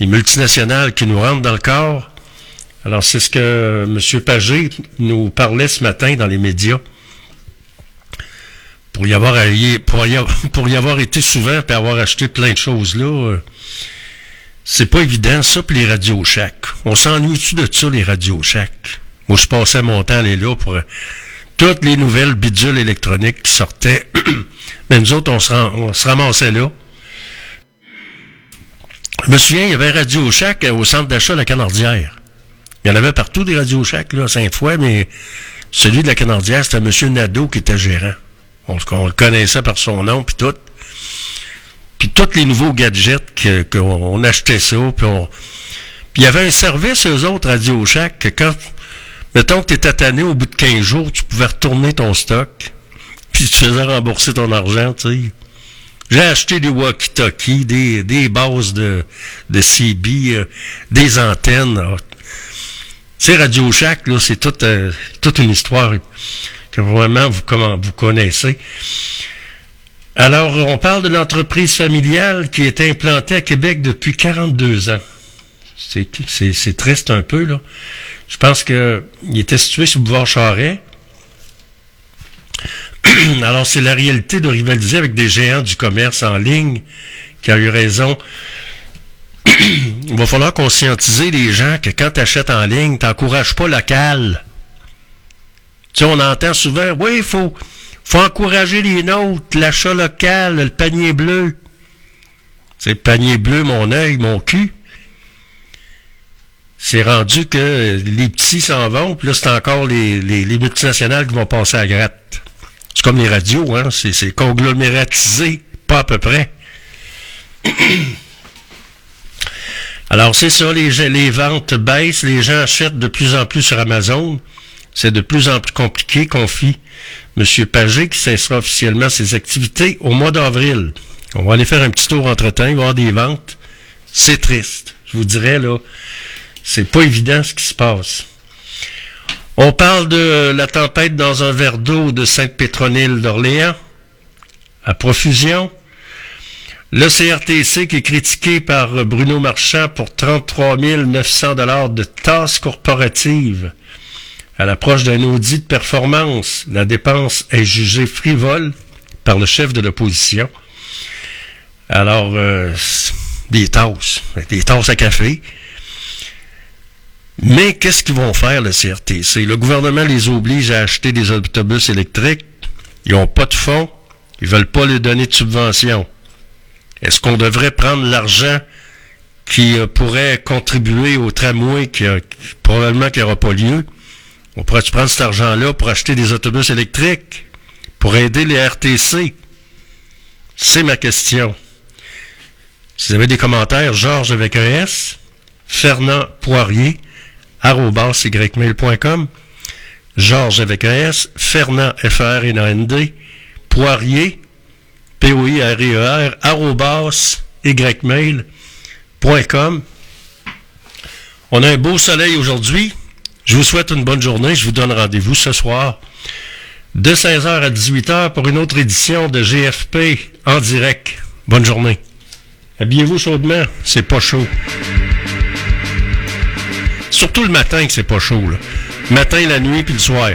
les multinationales qui nous rentrent dans le corps. Alors, c'est ce que M. Pagé nous parlait ce matin dans les médias. Pour y avoir, pour y avoir, pour y avoir été souvent et avoir acheté plein de choses là, euh, c'est pas évident, ça, puis les shack. On s'ennuie-tu de ça, les radios? Moi, je passais mon temps à aller là pour euh, toutes les nouvelles bidules électroniques qui sortaient. Mais nous autres, on se ramassait là. Je me souviens, il y avait Radio Shack euh, au centre d'achat la Canardière. Il y en avait partout des Radio Shack, là, à Sainte-Foy, mais celui de la Canardière, c'était M. Nadeau qui était gérant. On, le- on le connaissait par son nom, puis tout. Puis tous les nouveaux gadgets que- qu'on on achetait ça, puis on... Puis il y avait un service, eux autres, Radio Shack, que quand, mettons que tu étais tanné au bout de 15 jours, tu pouvais retourner ton stock, puis tu faisais rembourser ton argent, tu sais. J'ai acheté des walkie-talkies, des, des bases de, de CB, euh, des antennes. ah. Sais, Radio Shack, là, c'est toute, euh, toute une histoire que vraiment vous, comment, vous connaissez. Alors, on parle de l'entreprise familiale qui est implantée à Québec depuis 42 ans. C'est, c'est, c'est triste un peu, là. Je pense que il était situé sur le boulevard Charret. Alors, c'est la réalité de rivaliser avec des géants du commerce en ligne qui a eu raison. Il va falloir conscientiser les gens que quand tu achètes en ligne, tu n'encourages pas local. Tu sais, on entend souvent, oui, il faut, faut encourager les nôtres, l'achat local, le panier bleu. C'est panier bleu, mon œil, mon cul. C'est rendu que les petits s'en vont, puis là, c'est encore les, les, les multinationales qui vont passer à gratte. C'est comme les radios, hein? C'est, conglomératisé, pas à peu près. Alors, c'est ça, les, les ventes baissent, les gens achètent de plus en plus sur Amazon. C'est de plus en plus compliqué, confie M. Pagé, qui cessera officiellement ses activités au mois d'avril. On va aller faire un petit tour entre-temps, il des ventes. C'est triste. Je vous dirais, là, c'est pas évident ce qui se passe. On parle de la tempête dans un verre d'eau de Sainte-Pétronille d'Orléans, à profusion. Le CRTC qui est critiqué par Bruno Marchand pour 33 900 dollars de tasses corporatives. À l'approche d'un audit de performance, la dépense est jugée frivole par le chef de l'opposition. Alors, euh, des tasses, des tasses à café. Mais qu'est-ce qu'ils vont faire, le CRTC? Le gouvernement les oblige à acheter des autobus électriques. Ils n'ont pas de fonds. Ils veulent pas leur donner de subvention. Est-ce qu'on devrait prendre l'argent qui euh, pourrait contribuer au tramway qui, qui- probablement qui n'aura pas lieu? On pourrait-tu prendre cet argent-là pour acheter des autobus électriques? Pour aider les RTC? C'est ma question. Si vous avez des commentaires, Georges avec un S, Fernand Poirier, ymail.com, Georges avec un S, Fernand, F-R-N-A-N-D, Poirier, P-O-I-R-I-E-R, arrobas ymail.com. On a un beau soleil aujourd'hui. Je vous souhaite une bonne journée. Je vous donne rendez-vous ce soir de 16h à 18h pour une autre édition de GFP en direct. Bonne journée. Habillez-vous chaudement, c'est pas chaud. Surtout le matin que c'est pas chaud. Là. Matin, la nuit puis le soir.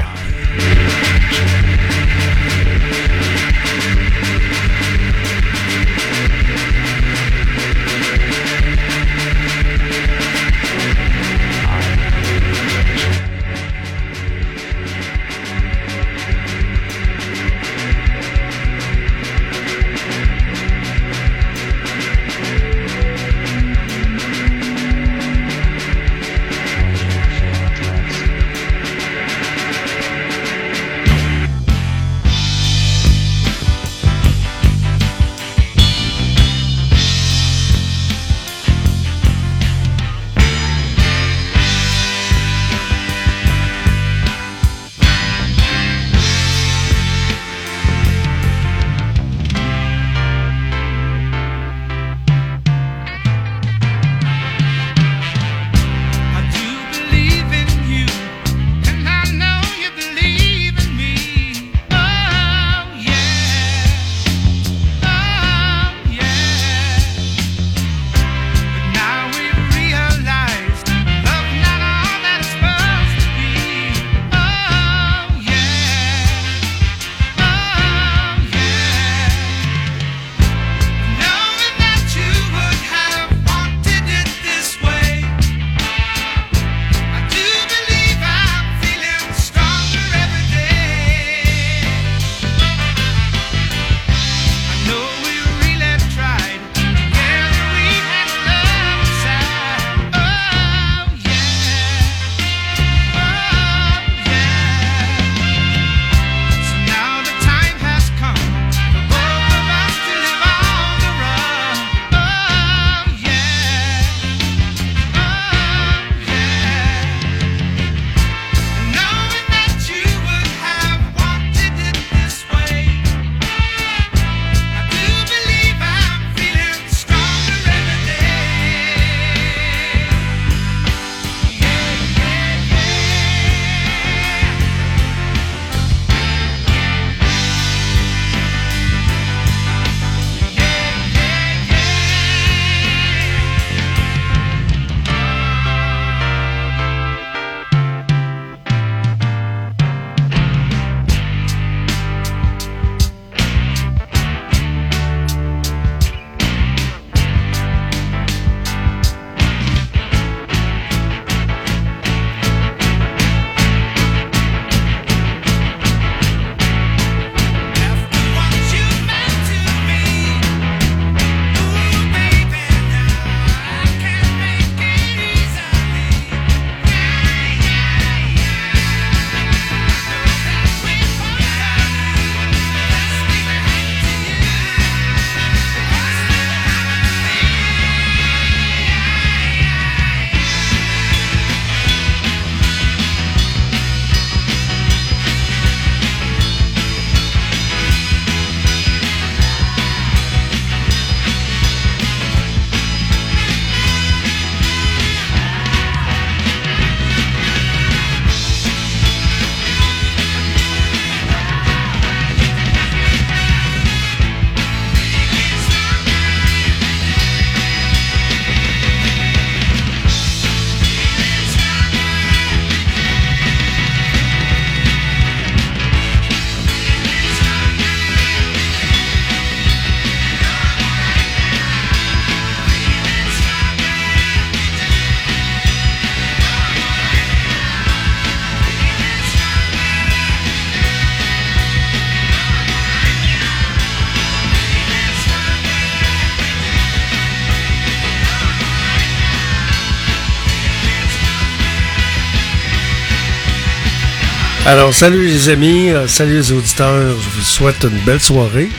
Alors, salut les amis, euh, salut les auditeurs. Je vous souhaite une belle soirée.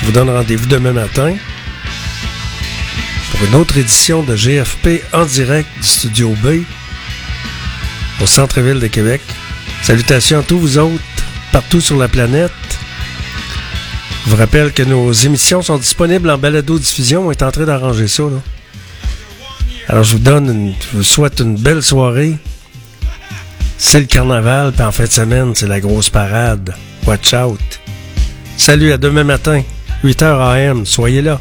Je vous donne rendez-vous demain matin pour une autre édition de GFP en direct du Studio B au centre-ville de Québec. Salutations à tous vous autres, partout sur la planète. Je vous rappelle que nos émissions sont disponibles en balado-diffusion. On est en train d'arranger ça. Alors, je vous donne, une, je vous souhaite une belle soirée. C'est le carnaval, puis en fin de semaine, c'est la grosse parade. Watch out. Salut, à demain matin, 8h AM, soyez là.